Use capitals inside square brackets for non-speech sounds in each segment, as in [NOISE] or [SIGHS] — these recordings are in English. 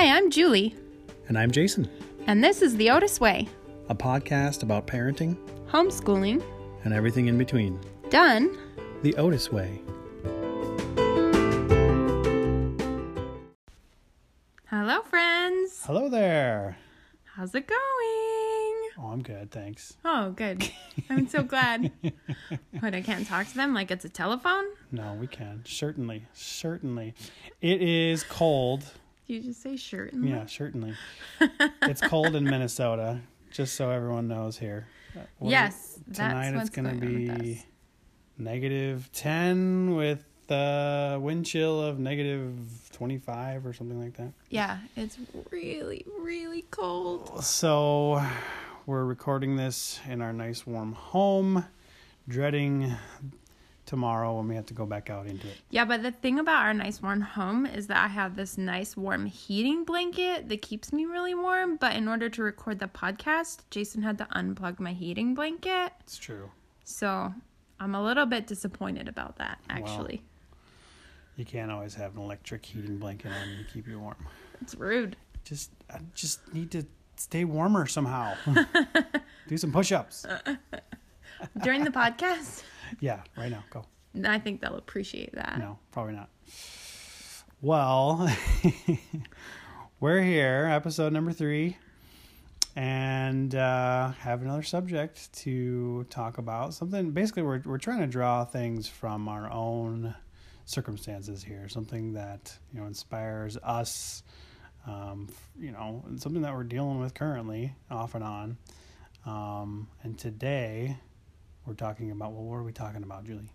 Hi, I'm Julie, And I'm Jason, and this is The Otis Way a podcast about parenting homeschooling and everything in between. done. The Otis Way. Hello, friends. Hello there. How's it going? Oh, I'm good, thanks. Oh, good. I'm so glad. [LAUGHS] But I can't talk to them like it's a telephone? No, we can. Certainly. Certainly. It is cold. You just say shirt. Yeah, certainly. it's cold in Minnesota, just so everyone knows here. Uh, what- Yes, that's Tonight it's going to going on be negative 10 with uh, wind chill of negative 25 or something like that. Yeah, it's really, really cold. So, we're recording this in our nice warm home, dreading tomorrow when we have to go back out into it. Yeah, but the thing about our nice warm home is that I have this nice warm heating blanket that keeps me really warm. But in order to record the podcast, Jason had to unplug my heating blanket. It's true. So I'm a little bit disappointed about that, actually. You can't always have an electric heating blanket on you to keep you warm. It's rude. Just, I just need to stay warmer somehow. [LAUGHS] Do some push-ups. During the podcast, [LAUGHS] Yeah, right now. Go. I think they'll appreciate that. No, probably not. Well, [LAUGHS] we're here, episode number three, and uh, have another subject to talk about. Something basically, we're we're trying to draw things from our own circumstances here. Something that you know inspires us. Um, you know, something that we're dealing with currently, off and on. Um, and today, we're talking about. Well, what are we talking about, Julie?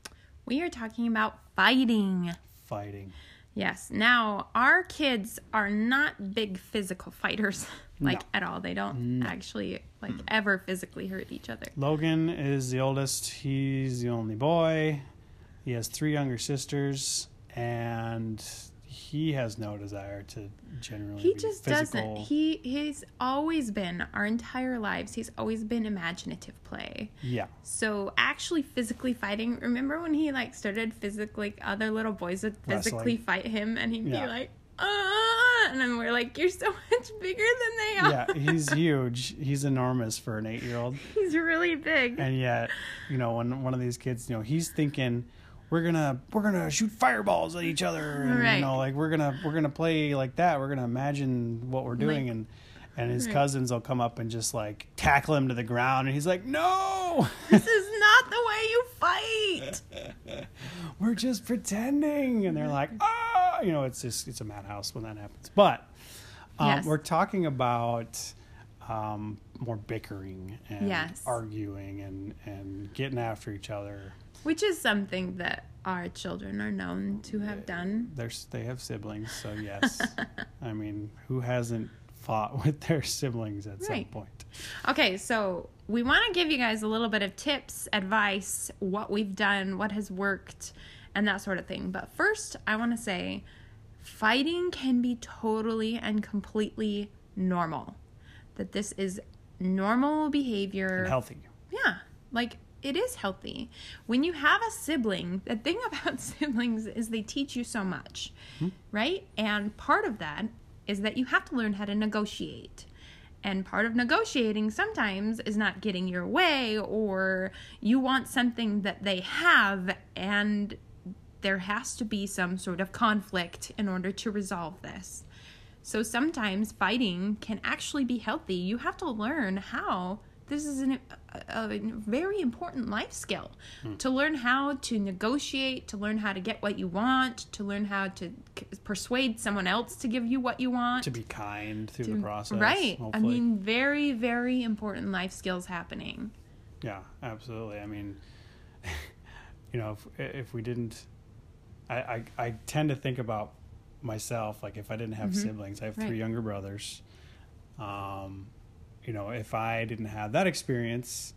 We are talking about fighting. Fighting. Yes. Now, our kids are not big physical fighters, [LAUGHS] like No. at all. They don't actually like ever physically hurt each other. Logan is the oldest. He's the only boy. He has three younger sisters, and he has no desire to generally He just physical. doesn't. He he's always been our entire lives. He's always been imaginative play. yeah, So actually, physically fighting. Remember when he like started physically? Like, other little boys would physically Wrestling. fight him, and he'd Yeah. be like, "Ah!" And then we're like, "You're so [LAUGHS] much bigger than they are." yeah, he's huge. He's enormous for an eight-year-old, [LAUGHS] he's really big. and yet, you know, when one of these kids, you know, he's thinking. We're gonna we're gonna shoot fireballs at each other, and Right. you know, like we're gonna we're gonna play like that. We're gonna imagine what we're doing, Like- and and his Right. cousins will come up and just like tackle him to the ground, and he's like, "No, [LAUGHS] this is not the way you fight. [LAUGHS] we're just pretending and they're like ah you know it's just it's a madhouse when that happens but um, Yes. we're talking about um, more bickering and Yes. arguing and and getting after each other Which is something that our children are known to have done. there's they have siblings so yes [LAUGHS] i mean who hasn't fought [LAUGHS] with their siblings at some point Okay, so we want to give you guys a little bit of tips, advice, what we've done, what has worked, and that sort of thing. But first, I want to say fighting can be totally and completely normal. That this is normal behavior. and healthy Yeah, like it is healthy. When you have a sibling, the thing [LAUGHS] about siblings is they teach you so much, hmm? right? And part of that is that you have to learn how to negotiate. And part of negotiating sometimes is not getting your way, or you want something that they have, and there has to be some sort of conflict in order to resolve this. So sometimes fighting can actually be healthy. You have to learn how. This is an, a, a very important life skill to learn how to negotiate, to learn how to get what you want, to learn how to c- persuade someone else to give you what you want. to be kind through the process right. I mean, very, very important life skills happening. Yeah, absolutely. I mean, [LAUGHS] you know, if if we didn't, I I, I tend to think about myself like if I didn't have siblings, I have Right. three younger brothers. Um, you know, if I didn't have that experience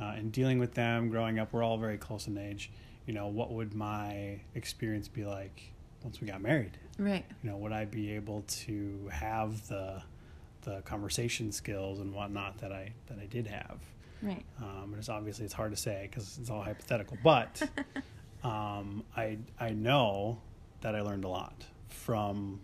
uh, in dealing with them growing up, we're all very close in age. You know, what would my experience be like once we got married? Right. you know, would I be able to have the the conversation skills and whatnot that I that I did have? Right. Um, and it's obviously it's hard to say because it's all hypothetical, but [LAUGHS] um, I I know that I learned a lot from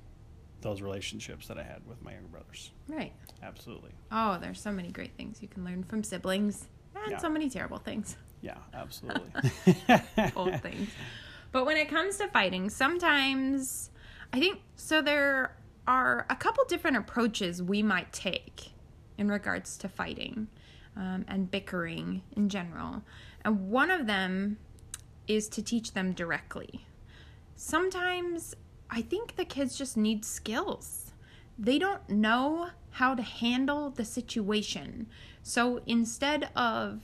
those relationships that I had with my younger brothers. Right. Absolutely. Oh, there's so many great things you can learn from siblings, and Yeah. so many terrible things. Yeah, absolutely. [LAUGHS] both [LAUGHS] things. But when it comes to fighting, sometimes I think so. There are a couple different approaches we might take in regards to fighting um, and bickering in general. And one of them is to teach them directly. Sometimes I think the kids just need skills. They don't know how to handle the situation. So instead of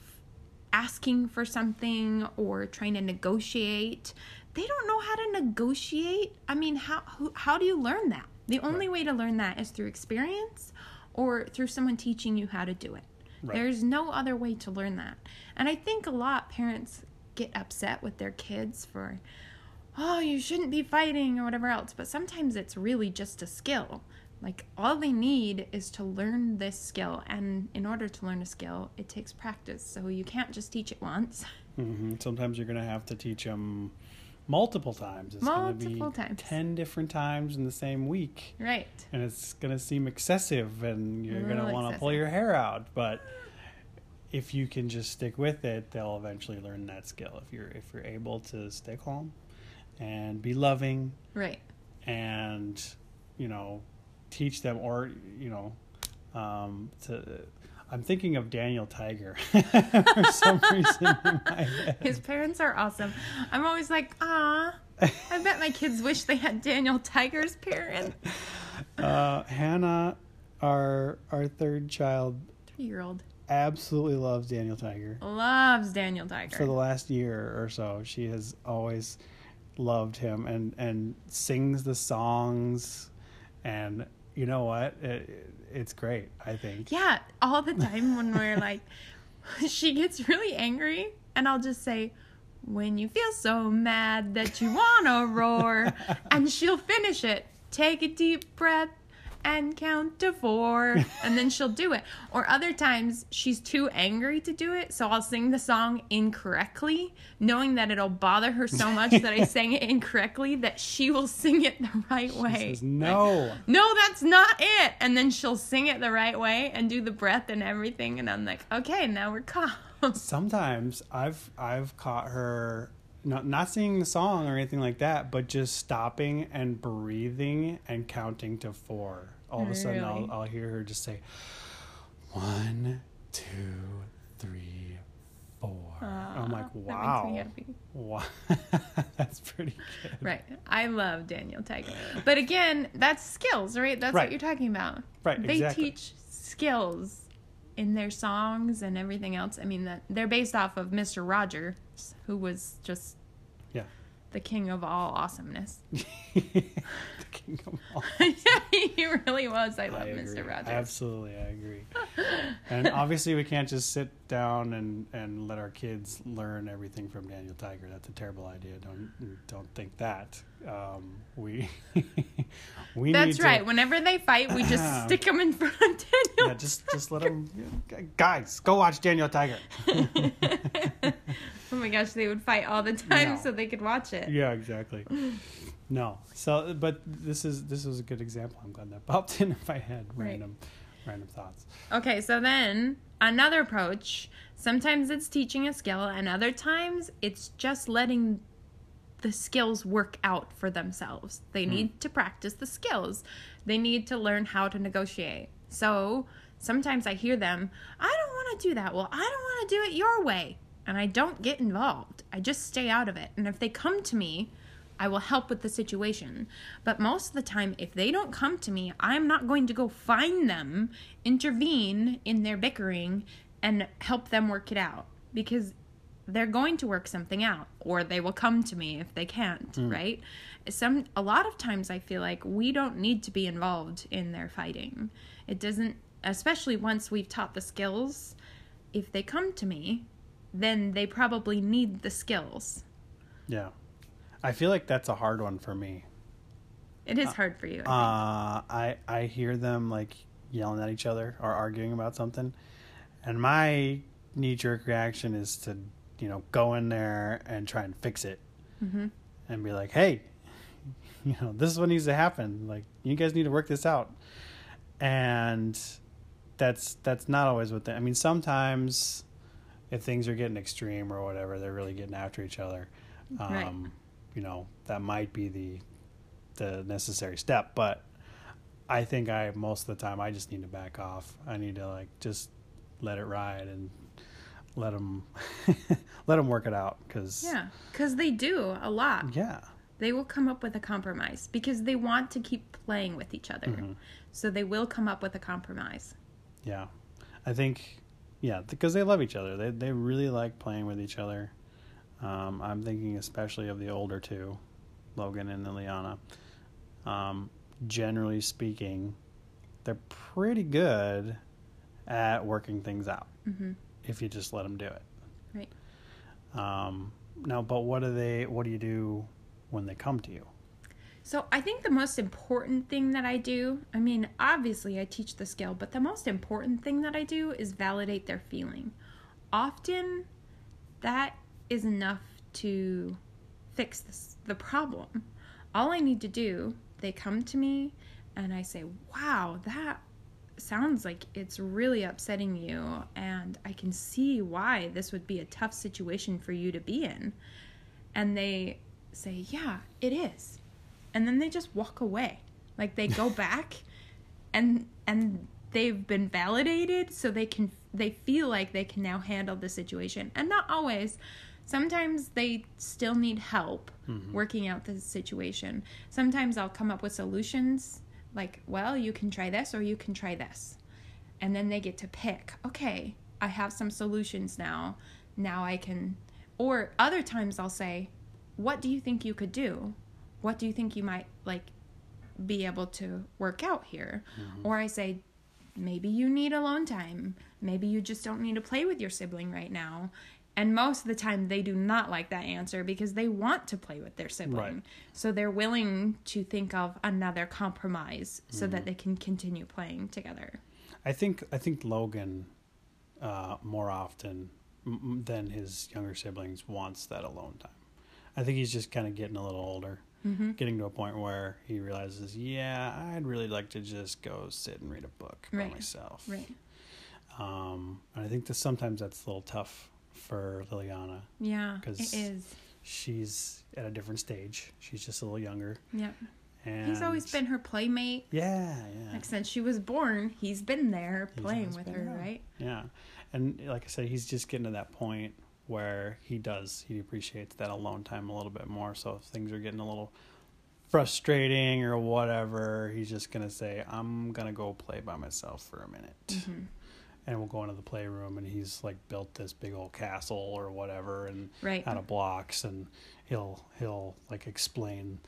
asking for something or trying to negotiate, they don't know how to negotiate. I mean, how who, how do you learn that? The only way to learn that is through experience or through someone teaching you how to do it. Right. There's no other way to learn that. And I think a lot parents get upset with their kids for oh, you shouldn't be fighting or whatever else, but sometimes it's really just a skill. Like all they need is to learn this skill, and in order to learn a skill, it takes practice. So you can't just teach it once. hmm Sometimes you're going to have to teach them multiple times. It's going to be Multiple times. 10 different times in the same week. Right. And it's going to seem excessive and you're going to want to pull your hair out. But if you can just stick with it, they'll eventually learn that skill. If you're if you're able to stay calm and be loving Right. and you know teach them or you know um, to i'm thinking of daniel tiger [LAUGHS] for some [LAUGHS] reason in my head. His parents are awesome. I'm always like, ah, I bet my kids wish they had Daniel Tiger's parents. uh, hannah our our third child Three year old absolutely loves daniel tiger loves Daniel Tiger. for the last year or so she has always loved him and and sings the songs. And you know what? It, it's great i think. Yeah, all the time when we're like, [LAUGHS] she gets really angry, and I'll just say, when you feel so mad that you want to roar, [LAUGHS] and she'll finish it. Take a deep breath and count to four, and then she'll do it. Or other times, she's too angry to do it, so I'll sing the song incorrectly, knowing that it'll bother her so much that I [LAUGHS] sang it incorrectly that she will sing it the right She way. says, no no, that's not it. And then she'll sing it the right way and do the breath and everything. And I'm like, okay, now we're calm. sometimes I've I've caught her not not singing the song or anything like that, but just stopping and breathing and counting to four. All of a sudden, I'll I'll hear her just say, one, two, three, four. I'm like, That makes me wow, happy. wow, [LAUGHS] that's pretty good. Right. I love Daniel Tiger. But again, that's skills, right? That's Right. what you're talking about. Right, They exactly. teach skills in their songs and everything else. I mean, that they're based off of Mr. Rogers, who was just Yeah. the king of all awesomeness. [LAUGHS] the king of all. [LAUGHS] yeah, he really was. I love I Mr. Rogers. Absolutely, I agree. [LAUGHS] and obviously, we can't just sit down and, and let our kids learn everything from Daniel Tiger. That's a terrible idea. Don't don't think that. Um, we we That's right. To, Whenever they fight, we just stick them in front of Daniel. yeah, just just let them. Guys, go watch Daniel Tiger. Oh my gosh, they would fight all the time No. so they could watch it. yeah, exactly. [SIGHS] No, so but this is this was a good example. I'm glad that popped [LAUGHS] into my head. Right. Random, random thoughts. Okay, so then another approach. Sometimes it's teaching a skill, and other times it's just letting the skills work out for themselves. They hmm. need to practice the skills. They need to learn how to negotiate. So sometimes I hear them, I don't want to do that. Well, I don't want to do it your way. And I don't get involved. I just stay out of it. And if they come to me, I will help with the situation. But most of the time, if they don't come to me, I'm not going to go find them, intervene in their bickering, and help them work it out. Because they're going to work something out or they will come to me if they can't hmm. right some a lot of times i feel like we don't need to be involved in their fighting it doesn't especially once we've taught the skills if they come to me then they probably need the skills Yeah, I feel like that's a hard one for me. it is hard for you I. Uh, I I hear them like yelling at each other or arguing about something, and my knee jerk reaction is to you know go in there and try and fix it, Mhm. and be like, hey, [LAUGHS] you know, this is what needs to happen. Like, you guys need to work this out. And that's that's not always what they. I mean, sometimes if things are getting extreme or whatever, they're really getting after each other. Um, Right. You know, that might be the the necessary step, but I think I most of the time I just need to back off. I need to like just let it ride and let them [LAUGHS] let them work it out because Yeah, because they do a lot. yeah They will come up with a compromise because they want to keep playing with each other. Mm-hmm. So they will come up with a compromise. yeah I think yeah because they love each other they they really like playing with each other. Um, I'm thinking especially of the older two, Logan and Liliana. Um, generally speaking, they're pretty good at working things out hmm if you just let them do it. Right. Um, now, but what do they? What do you do when they come to you? So I think the most important thing that I do, I mean, obviously I teach the skill, but the most important thing that I do is validate their feeling. Often that is enough to fix this, the problem. All I need to do, they come to me and I say, "Wow, that sounds like it's really upsetting you and I can see why this would be a tough situation for you to be in." And they say, "Yeah, it is." And then they just walk away. Like they go [LAUGHS] back and and they've been validated so they can they feel like they can now handle the situation. And not always. Sometimes they still need help mm-hmm. working out the situation. Sometimes i'll come up with solutions like well you can try this or you can try this. And then they get to pick okay i have some solutions now. Now i can or other times i'll say what do you think you could do what do you think you might like be able to work out here? Or i say maybe you need alone time. Maybe you just don't need to play with your sibling right now. And most of the time they do not like that answer because they want to play with their sibling. Right. so they're willing to think of another compromise so that they can continue playing together. I think I think Logan uh, more often m- than his younger siblings wants that alone time. I think he's just kind of getting a little older, mm-hmm. getting to a point where he realizes, yeah, I'd really like to just go sit and read a book by myself. right Um, and I think that sometimes that's a little tough for Liliana. yeah it is She's at a different stage. She's just a little younger, yeah and he's always been her playmate yeah, yeah. like since she was born he's been there He's playing with her there. right Yeah. And like I said, he's just getting to that point where he does, he appreciates that alone time a little bit more. So if things are getting a little frustrating or whatever, he's just going to say, I'm going to go play by myself for a minute. Mhm. And we'll go into the playroom and he's like built this big old castle or whatever and right out of blocks and he'll he'll like explain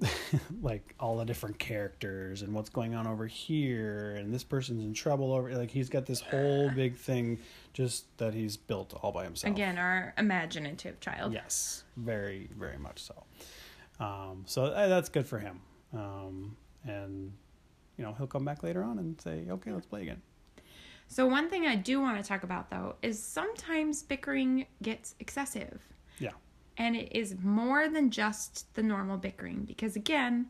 [LAUGHS] like all the different characters and what's going on over here and this person's in trouble over like he's got this whole [SIGHS] big thing just that he's built all by himself Again, our imaginative child. yes very very much so um so uh, that's good for him um and you know he'll come back later on and say okay let's play again So, one thing I do want to talk about though is sometimes bickering gets excessive. And it is more than just the normal bickering because, again,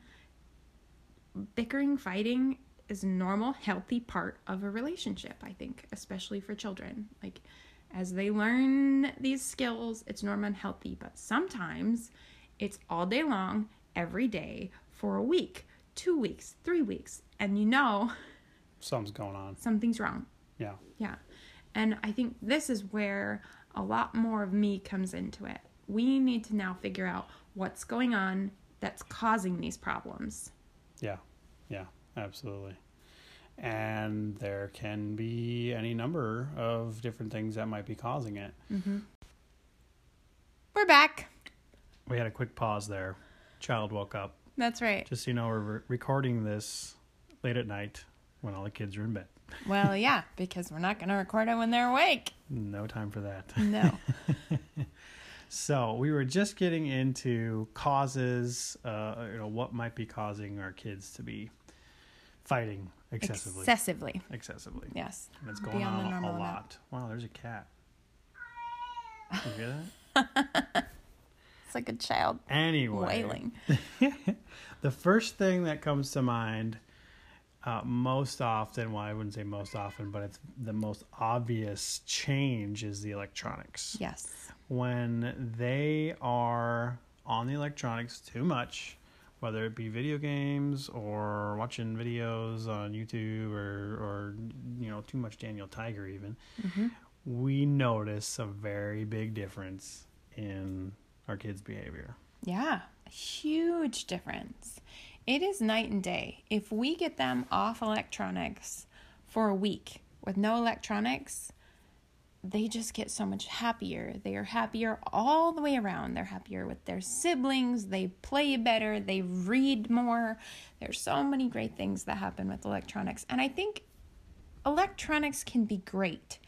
bickering, fighting is a normal, healthy part of a relationship, I think, especially for children. Like, as they learn these skills, it's normal and healthy. But sometimes it's all day long, every day, for a week, two weeks, three weeks. And you know something's going on something's wrong. yeah Yeah. And I think this is where a lot more of me comes into it. We need to now figure out what's going on that's causing these problems. Yeah, yeah, absolutely. And there can be any number of different things that might be causing it. Mm-hmm. We're back. We had a quick pause there. Child woke up. That's right. Just so you know, we're re- recording this late at night when all the kids are in bed. Well, [LAUGHS] yeah, because we're not going to record it when they're awake. No time for that. No. [LAUGHS] So we were just getting into causes, uh, you know, what might be causing our kids to be fighting excessively. Excessively. excessively. Yes. And it's going Beyond on a, normal a amount. lot. Wow, there's a cat. You hear that? [LAUGHS] It's like a child Anyway, wailing. [LAUGHS] the first thing that comes to mind uh, most often, well, I wouldn't say most often, but it's the most obvious change is the electronics. Yes. When they are on the electronics too much, whether it be video games or watching videos on YouTube or, or you know, too much Daniel Tiger even, hmm we notice a very big difference in our kids' behavior. Yeah, a huge difference. It is night and day. If we get them off electronics for a week with no electronics, they just get so much happier. They are happier all the way around. They're happier with their siblings. They play better. They read more. There's so many great things that happen with electronics. And I think electronics can be great.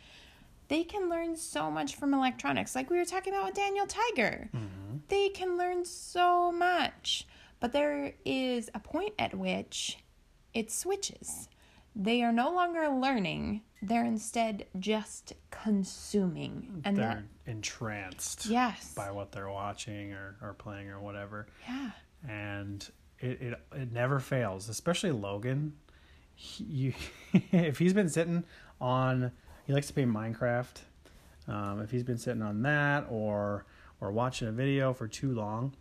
They can learn so much from electronics, like we were talking about with Daniel Tiger. Mm-hmm. They can learn so much. But there is a point at which it switches. They are no longer learning, they're instead just consuming. And they're entranced yes. by what they're watching or, or playing or whatever. Yeah. And it, it, it never fails, especially Logan. He, you, [LAUGHS] if he's been sitting on, he likes to play Minecraft. Um, if he's been sitting on that or or watching a video for too long,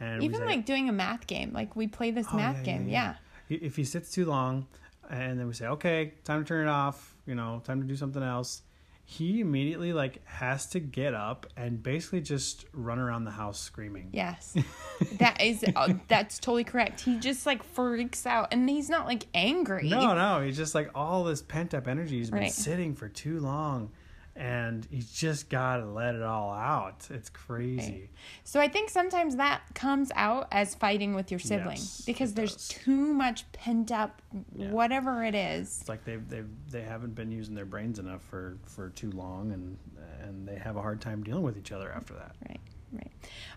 and Even say, like doing a math game, like we play this Oh, math yeah, game. yeah, Yeah. if he sits too long and then we say okay time to turn it off you know time to do something else he immediately like has to get up and basically just run around the house screaming Yes. [LAUGHS] that is uh, that's totally correct. He just like freaks out and he's not like angry. no no he's just like all this pent up energy he's been Right. sitting for too long and you just gotta let it all out it's crazy So I think sometimes that comes out as fighting with your sibling Yes, because there's does. too much pent up Yeah. whatever it is. it's like they've they've they haven't been using their brains enough for for too long and and they have a hard time dealing with each other after that Right. Right.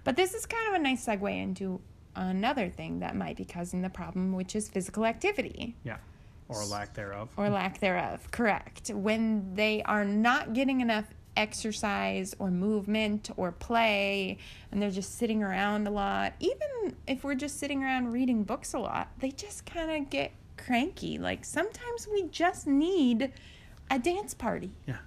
But this is kind of a nice segue into another thing that might be causing the problem, which is physical activity. yeah or lack thereof or lack thereof. Correct. When they are not getting enough exercise or movement or play and they're just sitting around a lot, even if we're just sitting around reading books a lot, they just kind of get cranky. Like sometimes we just need a dance party. Yeah.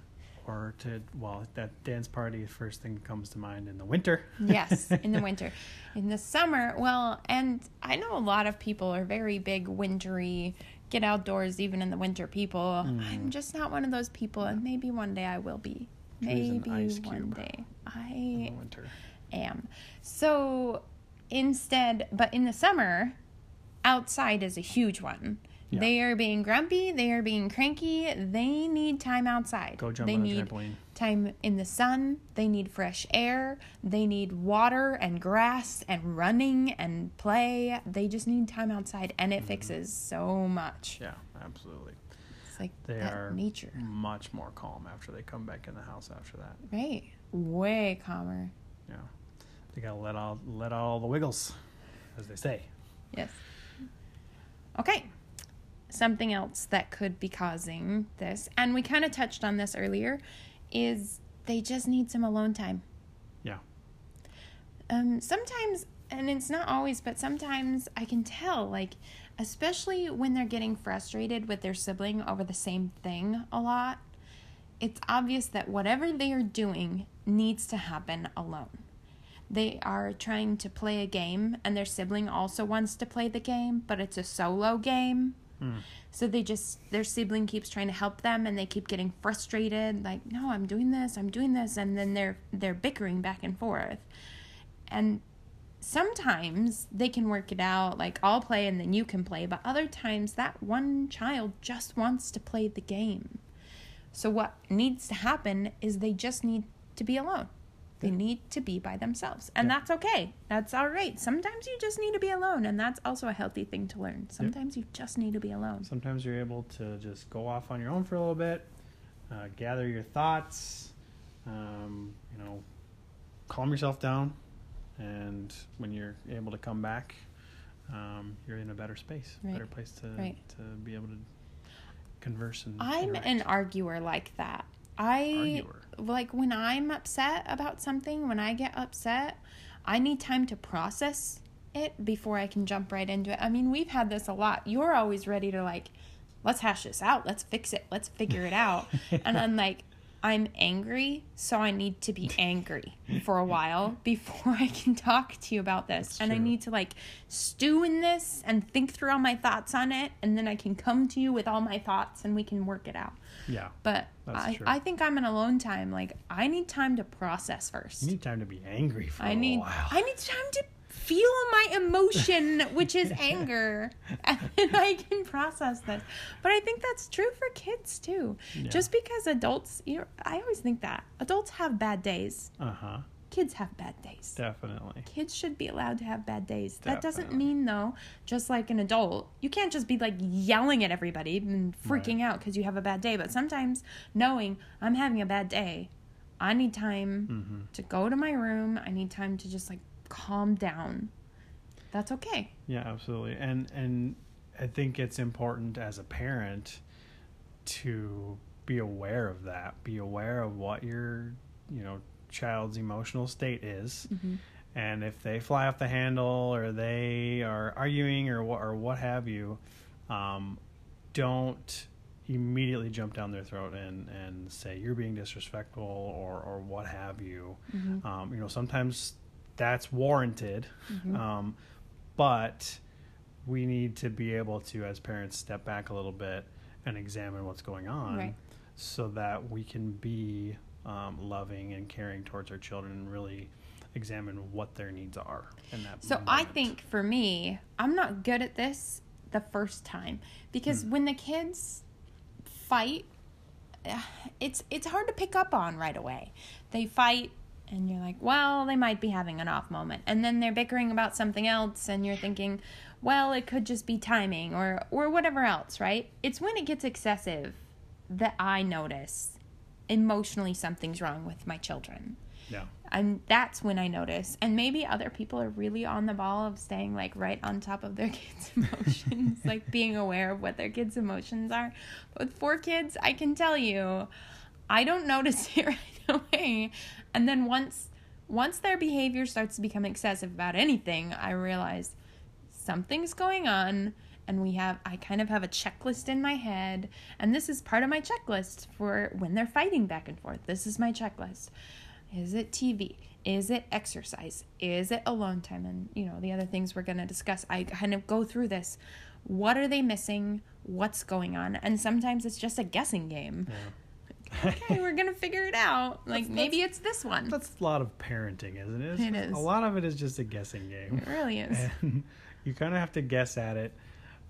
Or to, well, that dance party, first thing that comes to mind in the winter. Yes, [LAUGHS] in the winter. In the summer, well, and I know a lot of people are very big wintry, get outdoors even in the winter people. I'm just not one of those people, and maybe one day I will be. Maybe one day I am. So instead, but in the summer, outside is a huge one. Yeah. They are being grumpy. They are being cranky. They need time outside. Go jump they on need a trampoline. time in the sun. They need fresh air. They need water and grass and running and play. They just need time outside, and Mm-hmm. it fixes so much. Yeah, absolutely. It's like They are nature, much more calm after they come back in the house after that. right? Way calmer. Yeah. They gotta let all let out all the wiggles, as they say. Yes. Okay. Something else that could be causing this, and we kind of touched on this earlier, is they just need some alone time. Yeah. um sometimes and it's not always but sometimes i can tell like especially when they're getting frustrated with their sibling over the same thing a lot it's obvious that whatever they are doing needs to happen alone they are trying to play a game and their sibling also wants to play the game but it's a solo game so they just their sibling keeps trying to help them and they keep getting frustrated like no i'm doing this i'm doing this and then they're they're bickering back and forth. And sometimes they can work it out like i'll play and then you can play but other times that one child just wants to play the game. So what needs to happen is they just need to be alone they need to be by themselves and Yeah. that's okay that's all right sometimes you just need to be alone and that's also a healthy thing to learn sometimes you just need to be alone Sometimes you're able to just go off on your own for a little bit, uh, gather your thoughts, um, you know, calm yourself down, and when you're able to come back, um, you're in a better space, Right. better place to Right. to be able to converse and. i'm interact. an arguer like that i Arguer. like when i'm upset about something when i get upset I need time to process it before I can jump right into it. I mean, we've had this a lot. You're always ready to like, let's hash this out, let's fix it, let's figure it out. [LAUGHS] and I'm like, I'm angry, so I need to be angry for a while [LAUGHS] before I can talk to you about this. That's and I need to like stew in this and think through all my thoughts on it, and then I can come to you with all my thoughts and we can work it out. Yeah. But I, true. I think I'm in alone time. Like I need time to process first. You need time to be angry for I a need while. I need time to feel my emotion, which is [LAUGHS] anger, and I can process this. But I think that's true for kids too. Yeah. Just because adults, you know, I always think that adults have bad days, Uh huh. kids have bad days. Definitely. Kids should be allowed to have bad days. That doesn't mean though, just like an adult, you can't just be like yelling at everybody and freaking Right. out because you have a bad day. But sometimes knowing I'm having a bad day, I need time Mm-hmm. to go to my room. I need time to just like calm down. That's okay. Yeah, absolutely. And and I think it's important as a parent to be aware of that. Be aware of what your, you know, child's emotional state is. And if they fly off the handle or they are arguing or what or what have you, um, don't immediately jump down their throat and, and say you're being disrespectful or, or what have you. Um, you know, sometimes that's warranted. Um, but we need to be able to, as parents, step back a little bit and examine what's going on Right. so that we can be um, loving and caring towards our children and really examine what their needs are in that So I think for me, I'm not good at this the first time because Hmm. when the kids fight, eh, it's it's hard to pick up on right away. They fight and you're like, well, they might be having an off moment. And then they're bickering about something else and you're thinking, well, it could just be timing or or whatever else, right? It's when it gets excessive that I notice emotionally something's wrong with my children yeah. and that's when I notice. And maybe other people are really on the ball of staying like right on top of their [LAUGHS] kids' emotions, like being aware of what their kids' emotions are. But with four kids, I can tell you, I don't notice [LAUGHS] it right away. [LAUGHS] And then once once their behavior starts to become excessive about anything, I realize something's going on and we have I kind of have a checklist in my head and this is part of my checklist for when they're fighting back and forth. This is my checklist. Is it TV? Is it exercise? Is it alone time? And you know, the other things we're going to discuss. I kind of go through this. What are they missing? What's going on? And sometimes it's just a guessing game. Okay, we're to figure it out. Like That's- maybe it's this one. That's a lot of parenting, isn't it? It is. A lot of it is just a guessing game. It really is. [LAUGHS] And you kind of have to guess at it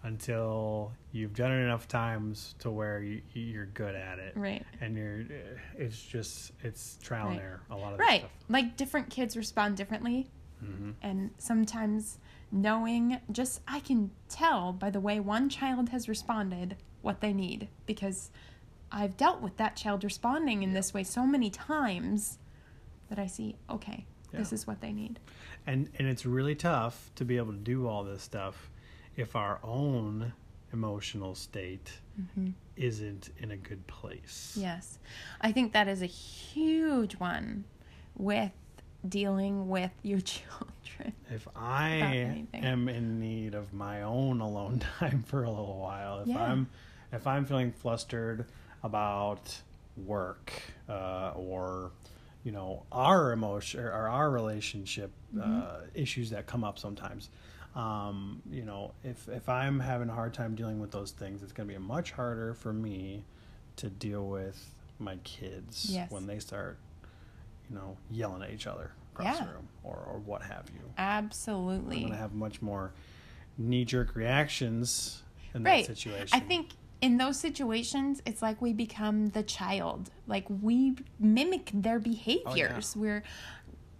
until you've done it enough times to where you, you're good at it. Right. And you're, it's just, it's trial and error. A lot of Right. Like different kids respond differently. mm-hmm. And sometimes knowing, just I can tell by the way one child has responded what they need because I've dealt with that child responding in this way so many times that I see, okay, this is what they need. And and it's really tough to be able to do all this stuff if our own emotional state mm-hmm. isn't in a good place. Yes. I think that is a huge one with dealing with [LAUGHS] your children. If I am in need of my own alone [LAUGHS] time for a little while, if Yeah. I'm if I'm feeling flustered about work uh, or you know our emotion or our relationship Mm-hmm. uh, issues that come up sometimes. Um, you know, if if I'm having a hard time dealing with those things, it's going to be much harder for me to deal with my kids Yes. when they start, you know, yelling at each other across Yeah. the room or, or what have you. Absolutely. I'm going to have much more knee jerk reactions in right. that situation. I think in those situations, it's like we become the child. Like we mimic their behaviors. We're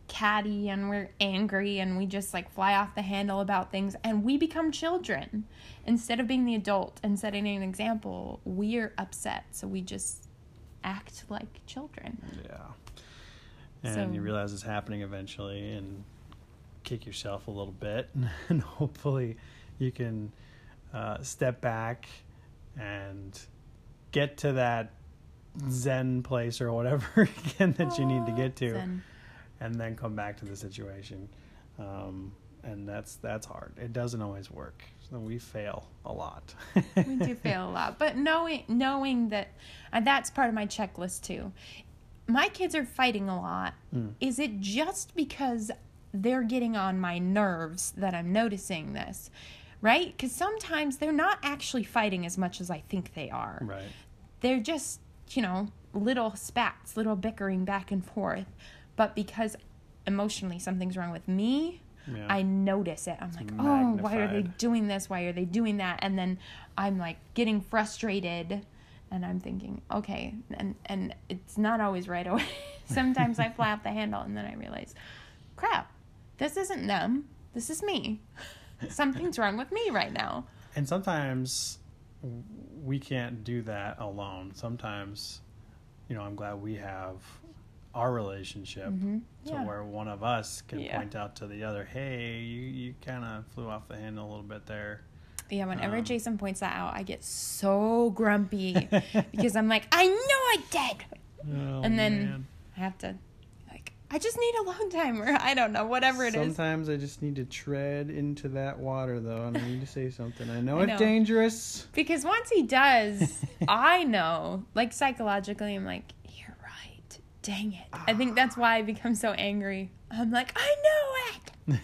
catty and we're angry and we just like fly off the handle about things and we become children. Instead of being the adult and setting an example, we're upset. So we just act like children. Yeah. And So- you realize it's happening eventually and kick yourself a little bit. [LAUGHS] And hopefully you can uh, step back and get to that Zen place or whatever [LAUGHS] again that you need to get to. Zen. and then come back to the situation. um, and that's that's hard. It doesn't always work. So we fail a lot. we do [LAUGHS] fail a lot, but knowing knowing that and that's part of my checklist too. My kids are fighting a lot. Mm. Is it just because they're getting on my nerves that I'm noticing this? Right? Cuz sometimes they're not actually fighting as much as I think they are. Right. They're just, you know, little spats, little bickering back and forth. But because emotionally something's wrong with me, Yeah. I notice it. I'm like, oh, why are they doing this? Why are they doing that? And then I'm like getting frustrated and I'm thinking, okay, and and it's not always right away. [LAUGHS] Sometimes I fly off the handle and then I realize, crap, this isn't them. This is me. Something's wrong with me right now. and sometimes we can't do that alone. Sometimes, you know, I'm glad we have our relationship Mhm. to Yeah. where one of us can Yeah. point out to the other, "Hey, you you kind of flew off the handle a little bit there." Yeah, whenever Um, Jason points that out, I get so grumpy [LAUGHS] because I'm like, I know I did. Oh, And then- man. I have to, I just need alone time, or [LAUGHS] I don't know, whatever it is. Sometimes I just need to tread into that water, though, and I need to say [LAUGHS] something. I know I it's dangerous. Because once he does, [LAUGHS] I know, like psychologically, I'm like, you're right. Dang it. I think that's why I become so angry. I'm like, I know it.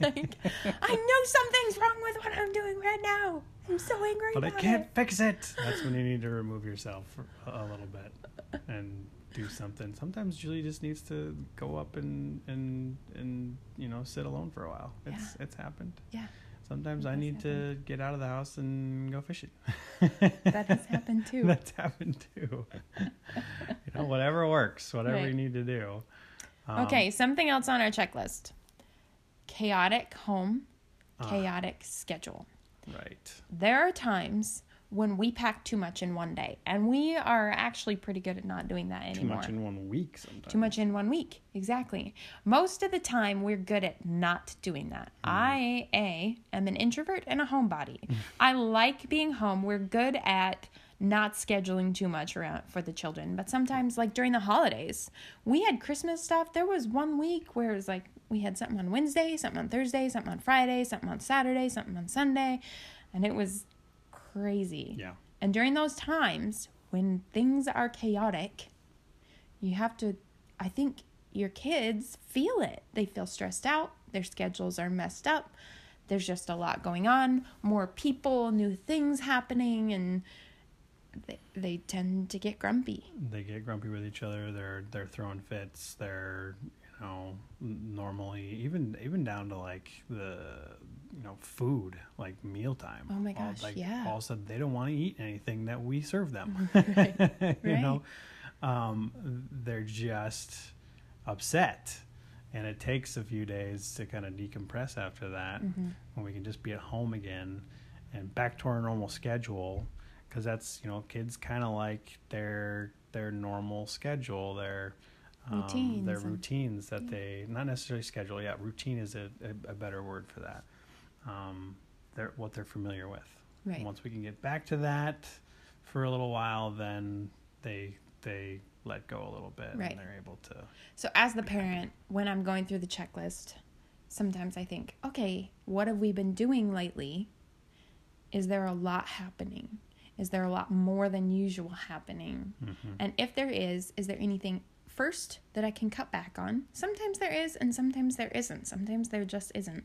Like, I know something's wrong with what I'm doing right now. I'm so angry but I can't it. fix it. That's when you need to remove yourself a a little bit and do something. Sometimes Julie just needs to go up and and and you know sit alone for a while. It's Yeah. it's happened. Yeah, Sometimes I need to get out of the house and go fishing. that has [LAUGHS] happened too. That's happened too. [LAUGHS] you know, whatever works, whatever Right. you need to do. Um, Okay, something else on our checklist chaotic home, Ah. chaotic schedule. Right. There are times when we pack too much in one day, and we are actually pretty good at not doing that anymore. Too much in one week sometimes. Too much in one week. Exactly. Most of the time, we're good at not doing that. Hmm. I, A, am an introvert and a homebody. [LAUGHS] I like being home. We're good at not scheduling too much around for the children. But sometimes, like during the holidays, we had Christmas stuff. There was one week where it was like we had something on Wednesday, something on Thursday, something on Friday, something on Saturday, something on Sunday. And it was crazy. Yeah. And during those times when things are chaotic, you have to, I think your kids feel it. They feel stressed out, their schedules are messed up, there's just a lot going on, more people, new things happening, and they, they tend to get grumpy. they get grumpy with each other. They're they're throwing fits. They're you know normally even even down to like the you know food like mealtime. Oh my All- gosh, like, yeah. All of a sudden they don't want to eat anything that we serve them. [LAUGHS] Right, [LAUGHS] you right. know, um, they're just upset. And it takes a few days to kind of decompress after that, Mm-hmm. when we can just be at home again and back to our normal schedule because that's you know kids kind of like their their normal schedule their um, Routines their routines that they not necessarily schedule yeah routine is a, a, a better word for that um, they're what they're familiar with Right. And once we can get back to that for a little while then they they let go a little bit Right. and they're able to So, as the parent, when I'm going through the checklist, sometimes I think, okay, what have we been doing lately? Is there a lot happening? Is there a lot more than usual happening? Mhm. And if there is, is there anything first that I can cut back on? Sometimes there is, and sometimes there isn't. Sometimes there just isn't.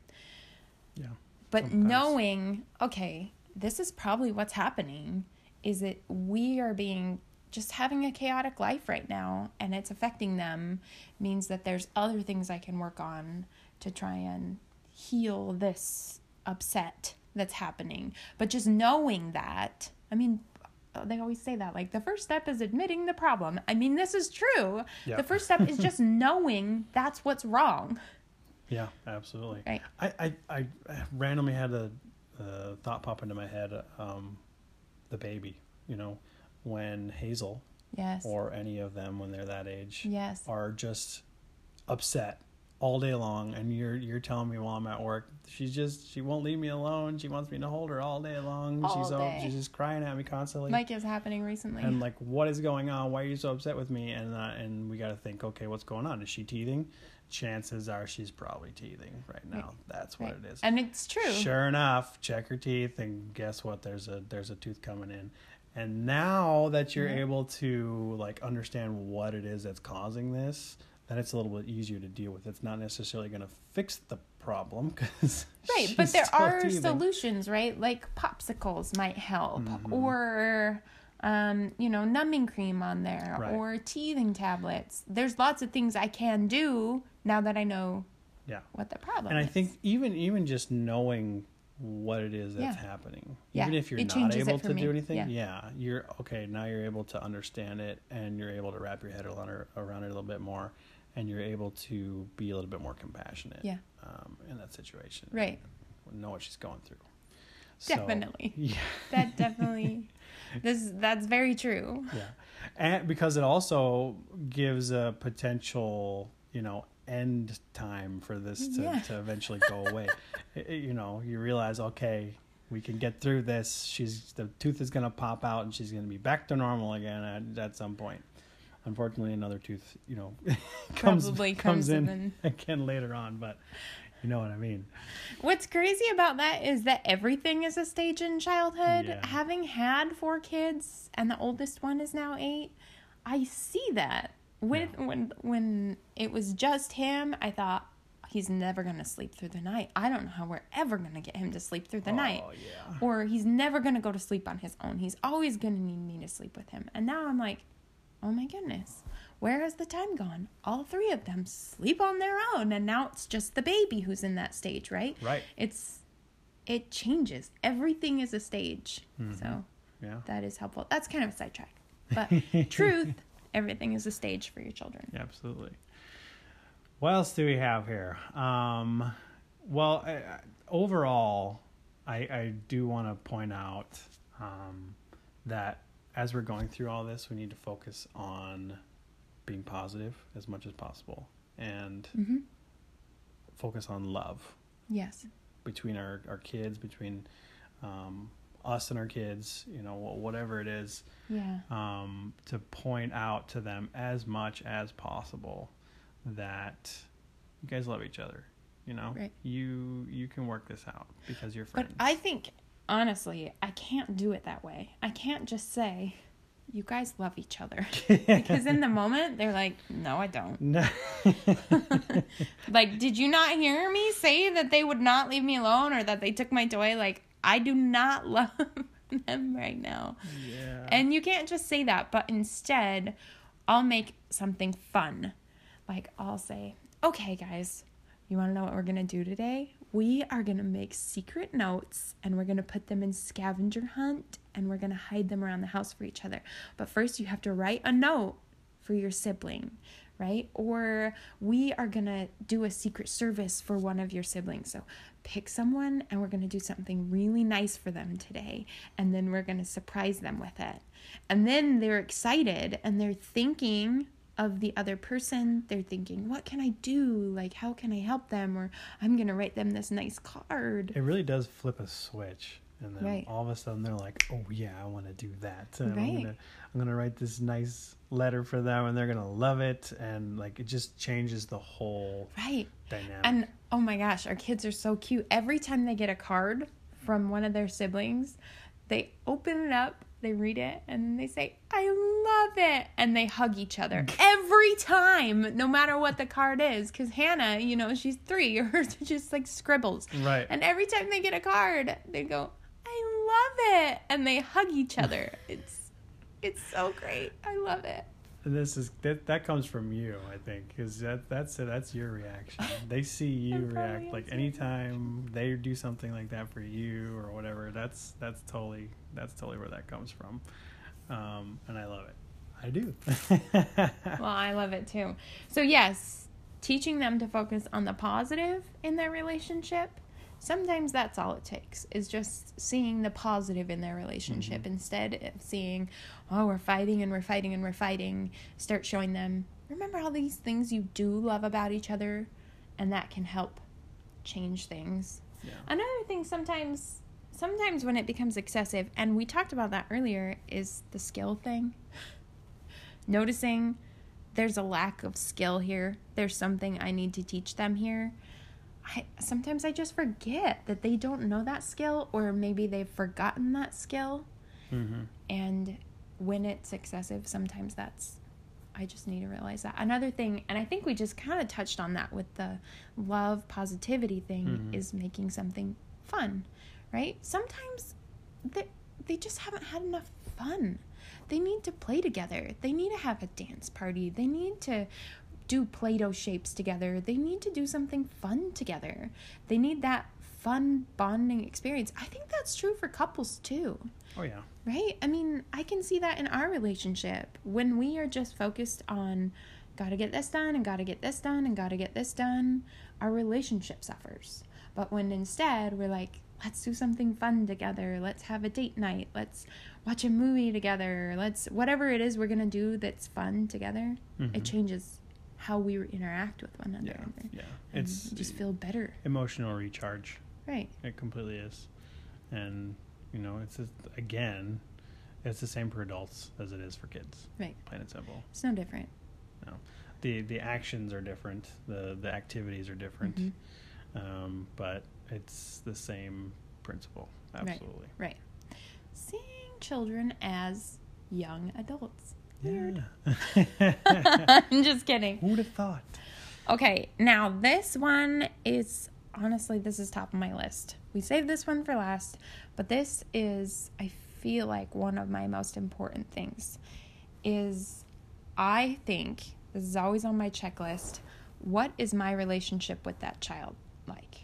yeah But Sometimes. knowing, okay, this is probably what's happening, is that we are being just having a chaotic life right now and it's affecting them means that there's other things I can work on to try and heal this upset that's happening. But just knowing that, I mean, they always say that like the first step is admitting the problem. I mean, this is true. Yeah. The first step is just [LAUGHS] knowing that's what's wrong. Yeah, absolutely. Right. I, I, I randomly had a, a thought pop into my head. Um, the baby, you know, when Hazel Yes. or any of them when they're that age yes. are just upset all day long, and you're you're telling me while I'm at work, she's just she won't leave me alone. She wants me to hold her all day long. All she's all, day. she's just crying at me constantly. Like is happening recently. and like what is going on why are you so upset with me and uh, and we got to think okay what's going on is she teething chances are she's probably teething right now. Right. That's what Right. it is. And it's true. Sure enough, check her teeth, and guess what? There's a there's a tooth coming in. And now that you're Yeah. able to like understand what it is that's causing this, then it's a little bit easier to deal with. It's not necessarily going to fix the problem [LAUGHS] because Right, but there are solutions, right? Like popsicles might help, Mhm. or um, you know, numbing cream on there, Right. or teething tablets. There's lots of things I can do now that I know Yeah. what the problem And I is. think even even just knowing what it is that's Yeah. happening, Yeah, even if you're it not able to me. do anything, Yeah. yeah. you're okay. Now you're able to understand it, and you're able to wrap your head around it, around it a little bit more, and you're able to be a little bit more compassionate. Yeah. Um, in that situation. Right. Know what she's going through. So, Definitely. [LAUGHS] yeah. that definitely this that's very true. Yeah, and because it also gives a potential, you know, end time for this to, Yeah. to eventually go away. [LAUGHS] You know, you realize, okay, we can get through this. She's the tooth is going to pop out, and she's going to be back to normal again at, at some point. Unfortunately, another tooth, you know, [LAUGHS] comes Probably comes comes in in. [LAUGHS] again later on, but you know what I mean. What's crazy about that is that everything is a stage in childhood. Yeah. Having had four kids and the oldest one is now eight, I see that. When Yeah. when when it was just him, I thought he's never gonna sleep through the night. I don't know how we're ever gonna get him to sleep through the night. Oh yeah. Or he's never gonna go to sleep on his own. He's always gonna need me to sleep with him. And now I'm like, oh my goodness, where has the time gone? All three of them sleep on their own, and now it's just the baby who's in that stage, right? Right. It's it changes. Everything is a stage. Mm-hmm. So Yeah. that is helpful. That's kind of a sidetrack. But [LAUGHS] truth, everything is a stage for your children. Yeah, absolutely. What else do we have here? Um, well, I, I- overall, I, I do want to point out um, that as we're going through all this, we need to focus on being positive as much as possible and Mm-hmm. focus on love Yes. between our, our kids, between um, us and our kids, you know, whatever it is Yeah. um, to point out to them as much as possible that you guys love each other. You know, Right. you you can work this out because you're friends. But. I think honestly, I can't do it that way. I can't just say, "You guys love each other," [LAUGHS] because in the moment they're like, "No, I don't." no. [LAUGHS] Like, did you not hear me say that they would not leave me alone or that they took my toy? Like, I do not [LAUGHS] love them right now. yeah. And you can't just say that, but instead, I'll make something fun. Like, I'll say, okay, guys, you want to know what we're going to do today? We are going to make secret notes and we're going to put them in scavenger hunt and we're going to hide them around the house for each other. But first, you have to write a note for your sibling, right? Or we are going to do a secret service for one of your siblings. So pick someone and we're going to do something really nice for them today. And then we're going to surprise them with it. And then they're excited and they're thinking of the other person. They're thinking, what can I do? Like, how can I help them? Or I'm going to write them this nice card. it really does flip a switch, and then Right. all of a sudden they're like, "Oh yeah, I want to do that. And I'm gonna I'm gonna write this nice letter for them, and they're gonna love it." And like it just changes the whole Right. dynamic. And oh my gosh, our kids are so cute. Every time they get a card from one of their siblings, they open it up, they read it, and they say, I love it. And they hug each other [LAUGHS] every time, no matter what the card is. Because Hannah, you know, she's three, [LAUGHS] hers just like scribbles. right. And every time they get a card, they go, I love it. And they hug each other. It's it's so great. I love it. And this is that that comes from you, I think, because that that's that's your reaction. They see [LAUGHS] you react like is it. anytime they do something like that for you or whatever. That's that's totally that's totally where that comes from, um, and I love it. I do. [LAUGHS] Well, I love it too. So, yes, teaching them to focus on the positive in their relationship. Sometimes that's all it takes is just seeing the positive in their relationship mm-hmm. instead of seeing, oh, we're fighting and we're fighting and we're fighting. Start showing them, remember all these things you do love about each other, and that can help change things. yeah. Another thing sometimes sometimes when it becomes excessive and we talked about that earlier is the skill thing. Noticing there's a lack of skill here. There's something I need to teach them here. I sometimes I just forget that they don't know that skill or maybe they've forgotten that skill. Mm-hmm. And when it's excessive, sometimes that's I just need to realize that. Another thing, and I think we just kind of touched on that with the love positivity thing Mhm. is making something fun, right? Sometimes they they just haven't had enough fun. They need to play together. They need to have a dance party. They need to do Play-Doh shapes together. They need to do something fun together. They need that fun bonding experience. I think that's true for couples too. Oh yeah. Right? I mean, I can see that in our relationship. When we are just focused on gotta get this done and gotta get this done and gotta get this done, our relationship suffers. But when instead we're like, let's do something fun together, let's have a date night, let's watch a movie together, let's whatever it is we're gonna do that's fun together, Mhm. it changes how we interact with one another. Yeah. And It's just feel better. emotional recharge. Right. It completely is, and you know, it's just, again, it's the same for adults as it is for kids. Right. Plain and simple. It's no different. No, the The actions are different. the The activities are different, Mhm. um, but it's the same principle. Right. Absolutely. Right. Seeing children as young adults. Weird. Yeah. [LAUGHS] I'm just kidding. Who'd have thought? Okay, now this one is honestly this is top of my list. We saved this one for last, but this is I feel like one of my most important things is I think this is always on my checklist. What is my relationship with that child like?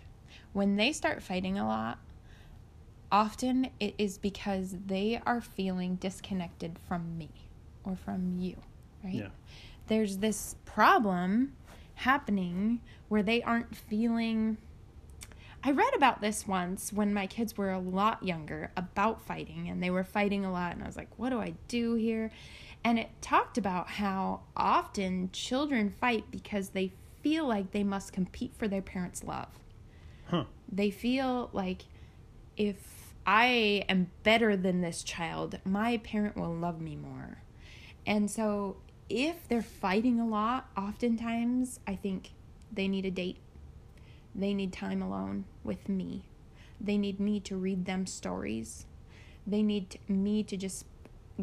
When they start fighting a lot, often it is because they are feeling disconnected from me or from you, right? Yeah. There's this problem happening where they aren't feeling I read about this once when my kids were a lot younger about fighting and they were fighting a lot and I was like, what do I do here? And it talked about how often children fight because they feel like they must compete for their parents' love. Huh. They feel like if I am better than this child, my parent will love me more. And so if they're fighting a lot, oftentimes I think they need a date. They need time alone with me. They need me to read them stories. They need me to just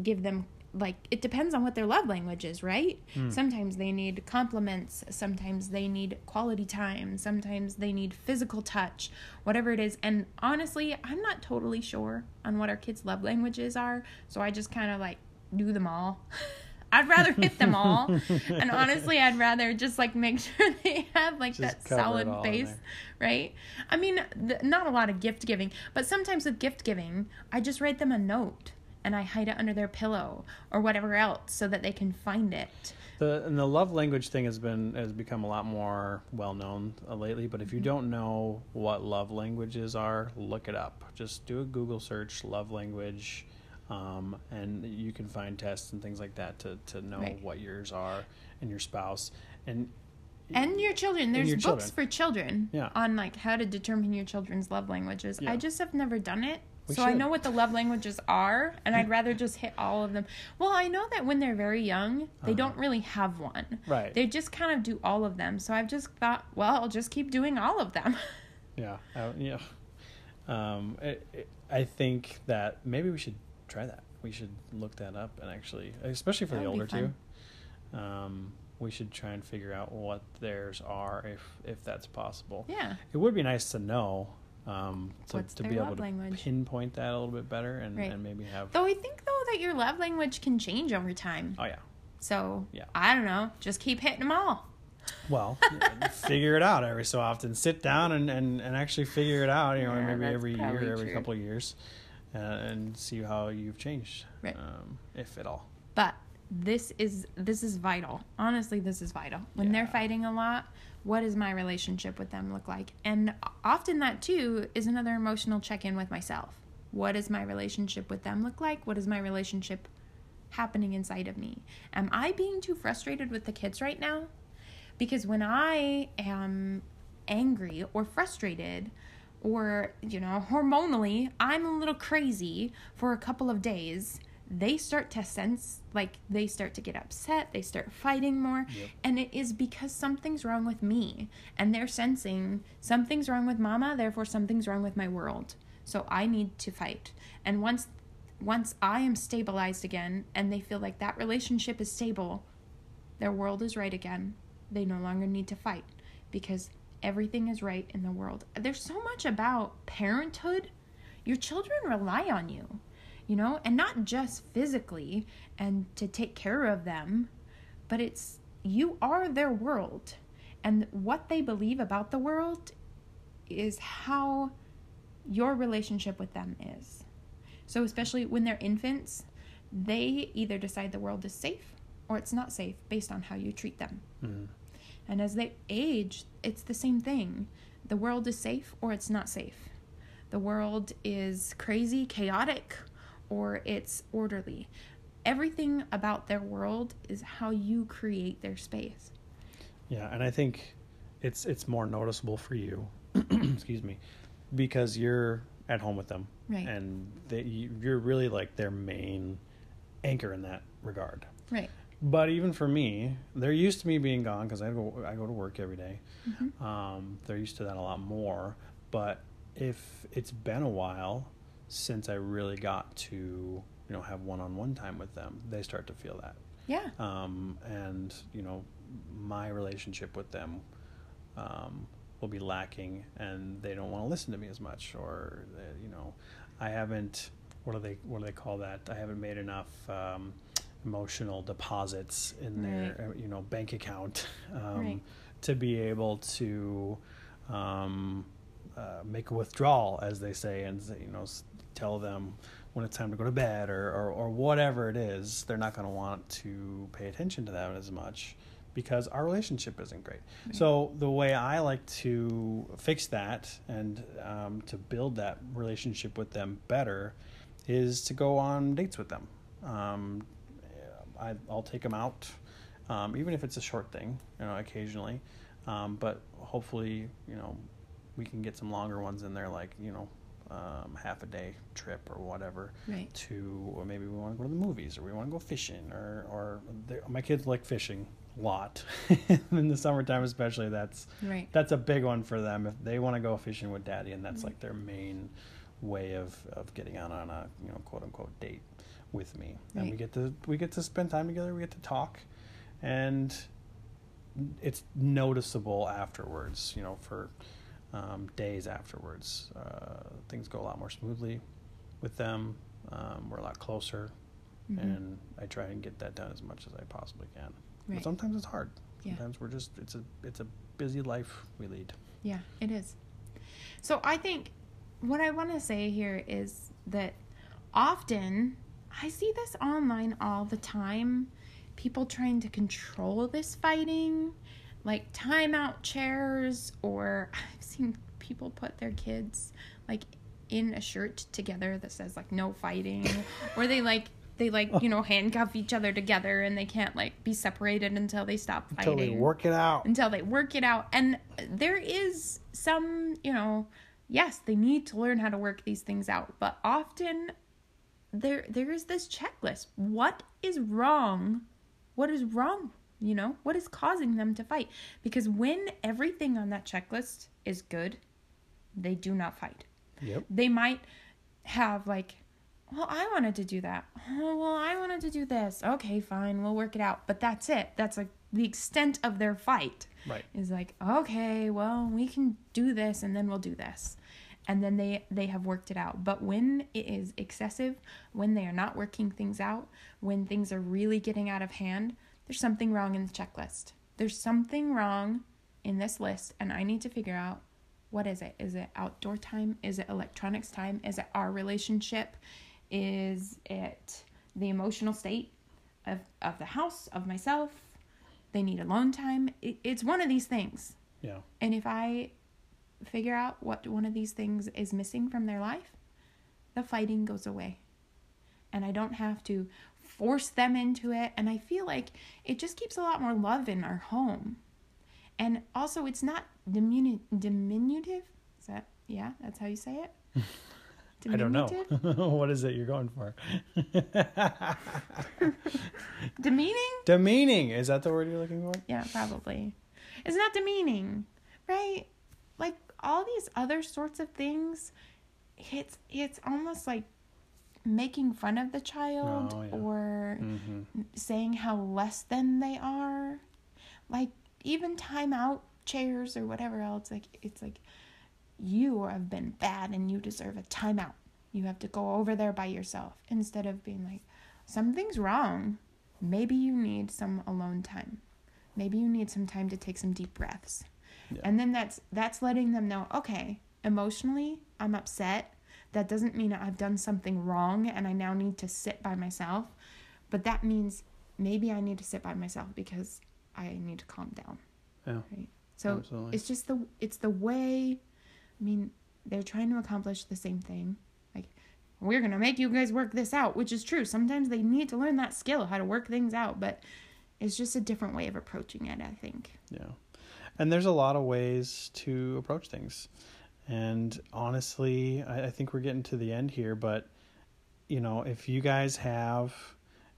give them like it depends on what their love language is, right? Hmm. Sometimes they need compliments, sometimes they need quality time, sometimes they need physical touch, whatever it is. And honestly, I'm not totally sure on what our kids' love languages are, so I just kind of like do them all. [LAUGHS] I'd rather hit them all. [LAUGHS] and honestly, I'd rather just like make [LAUGHS] sure they have like Just that solid base, right? I mean, th- not a lot of gift giving, but sometimes with gift giving, I just write them a note and I hide it under their pillow or whatever else so that they can find it. The and the love language thing has been has become a lot more well known uh, lately. But if Mm-hmm. you don't know what love languages are, look it up. Just do a Google search, love language, um, and you can find tests and things like that to to know Right. what yours are and your spouse. And And your children, there's your books children. for children Yeah. on like how to determine your children's love languages. Yeah. I just have never done it. We so I know what the love languages are, and I'd [LAUGHS] rather just hit all of them. Well, I know that when they're very young, they Uh-huh. don't really have one. right, They just kind of do all of them. So I've just thought, well, I'll just keep doing all of them. [LAUGHS] yeah, uh, yeah. Um, it, it, I think that maybe we should try that. We should look that up and actually, especially for That the older two. Um, we should try and figure out what theirs are if if that's possible. yeah. It would be nice to know um, to, What's to their be able love to language? pinpoint that a little bit better and, Right. and maybe have. Though I think though that your love language can change over time. Oh yeah. So Yeah. I don't know. Just keep hitting them all. Well, [LAUGHS] figure it out every so often. Sit down and, and, and actually figure it out. You know, Yeah, maybe every year, every couple of years, uh, and see how you've changed, Right. um, if at all. But this is this is vital. Honestly, this is vital. When they're fighting a lot, what does my relationship with them look like? And often that too is another emotional check-in with myself. What does my relationship with them look like? What is my relationship happening inside of me? Am I being too frustrated with the kids right now? Because when I am angry or frustrated or, you know, hormonally, I'm a little crazy for a couple of days, they start to sense like they start to get upset, they start fighting more, Yep. and it is because something's wrong with me. And they're sensing something's wrong with mama, therefore something's wrong with my world. So I need to fight. And once once I am stabilized again and they feel like that relationship is stable, their world is right again. They no longer need to fight because everything is right in the world. There's so much about parenthood. Your children rely on you, you know, and not just physically and to take care of them, but it's you are their world. And what they believe about the world is how your relationship with them is. So, especially when they're infants, they either decide the world is safe or it's not safe based on how you treat them. Mhm. And as they age, it's the same thing. The world is safe or it's not safe. The world is crazy, chaotic, or it's orderly. Everything about their world is how you create their space. Yeah, and I think it's it's more noticeable for you. [CLEARS THROAT] excuse me, because you're at home with them, Right. and they, you- you're really like their main anchor in that regard. Right. But even for me, they're used to me being gone because I go I go to work every day. Mhm. Um, they're used to that a lot more. But if it's been a while since I really got to you know have one on one time with them, they start to feel that. Yeah. Um, and you know my relationship with them um, will be lacking, and they don't want to listen to me as much, or they, you know I haven't what do they what do they call that? I haven't made enough. Um, emotional deposits in their uh, you know bank account um, Right. to be able to um, uh, make a withdrawal, as they say, and you know tell them when it's time to go to bed or or, or whatever it is. They're not going to want to pay attention to that as much because our relationship isn't great. So the way I like to fix that and um, to build that relationship with them better is to go on dates with them. Um, I, I'll take them out, um, even if it's a short thing, you know, occasionally. Um, but hopefully, you know, we can get some longer ones in there, like you know, um, half a day trip or whatever. Right. To or maybe we want to go to the movies or we want to go fishing or or my kids like fishing a lot [LAUGHS] in the summertime, especially. That's Right. that's a big one for them if they want to go fishing with daddy and that's like their main way of, of getting out on a you know quote unquote date with me. And we get to we get to spend time together we get to talk and it's noticeable afterwards you know for um, days afterwards. Uh, things go a lot more smoothly with them. Um, we're a lot closer Mhm. and i try and get that done as much as i possibly can. But sometimes it's hard. Yeah. sometimes we're just it's a it's a busy life we lead. Yeah, it is. So I think what I want to say here is that often I see this online all the time. People trying to control this fighting, like timeout chairs, or [LAUGHS] I've seen people put their kids like in a shirt together that says like no fighting, [LAUGHS] or they like they like you know [LAUGHS] handcuff each other together and they can't like be separated until they stop fighting until they work it out until they work it out. And there is some, you know, yes, they need to learn how to work these things out, but often there there is this checklist. What is wrong? What is wrong? You know, what is causing them to fight? Because when everything on that checklist is good, they do not fight yep they might have like well i wanted to do that oh well i wanted to do this okay fine we'll work it out but that's it that's like the extent of their fight right is like okay well we can do this and then we'll do this and then they they have worked it out. But when it is excessive when they are not working things out when things are really getting out of hand there's something wrong in the checklist. There's something wrong in this list and i need to figure out what is it? Is it outdoor time? Is it electronics time? Is it our relationship? Is it the emotional state of of the house of myself? They need alone time? It, it's one of these things. Yeah. And if I figure out what one of these things is missing from their life, the fighting goes away. And I don't have to force them into it. And I feel like it just keeps a lot more love in our home. And also, it's not diminu- diminutive. Is that, yeah, that's how you say it? [LAUGHS] I don't know. [LAUGHS] What is it you're going for? [LAUGHS] Demeaning? Demeaning. Is that the word you're looking for? Yeah, probably. It's not demeaning, right? Like all these other sorts of things, it's it's almost like making fun of the child Oh, yeah. or Mm-hmm. saying how less than they are. Like even timeout chairs or whatever else, like it's like you have been bad and you deserve a timeout. You have to go over there by yourself instead of being like something's wrong. Maybe you need some alone time. Maybe you need some time to take some deep breaths. Yeah. And then that's that's letting them know, okay, emotionally, I'm upset. That doesn't mean I've done something wrong and I now need to sit by myself. But that means maybe I need to sit by myself because I need to calm down. Yeah. Right. So Absolutely. it's just the it's the way I mean, they're trying to accomplish the same thing. Like we're going to make you guys work this out, which is true. Sometimes they need to learn that skill, how to work things out, but it's just a different way of approaching it, I think. Yeah. And there's a lot of ways to approach things. And honestly, I, I think we're getting to the end here, but you know, if you guys have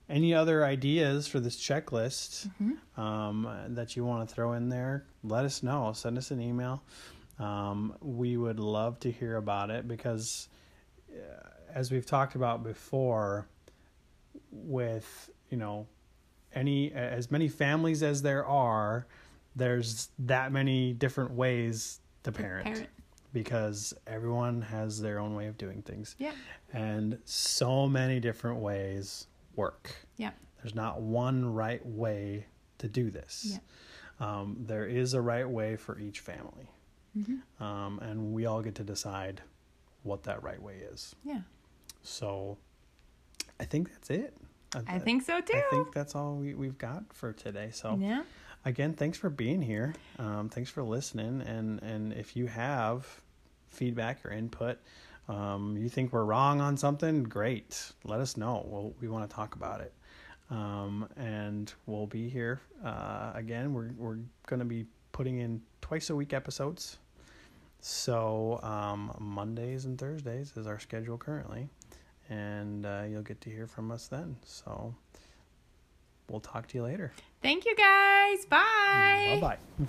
any other ideas for this checklist um, that you want to throw in there, let us know. Send us an email. Um, we would love to hear about it because, uh, as we've talked about before, with you know any as many families as there are, there's that many different ways to parent, Parent. because everyone has their own way of doing things Yeah. and so many different ways work. Yeah. There's not one right way to do this. Yeah. Um, there is a right way for each family, Mhm. um, and we all get to decide what that right way is. Yeah. So, I think that's it. I think so too. I think that's all we, we've got for today. So, yeah. Again, thanks for being here. Um, thanks for listening. And, and if you have feedback or input, um, you think we're wrong on something, great. Let us know. We'll, we want to talk about it. Um, and we'll be here uh, again. We're, we're going to be putting in twice a week episodes. So, um, Mondays and Thursdays is our schedule currently. And uh, you'll get to hear from us then. So, we'll talk to you later. Thank you guys. Bye. Bye bye.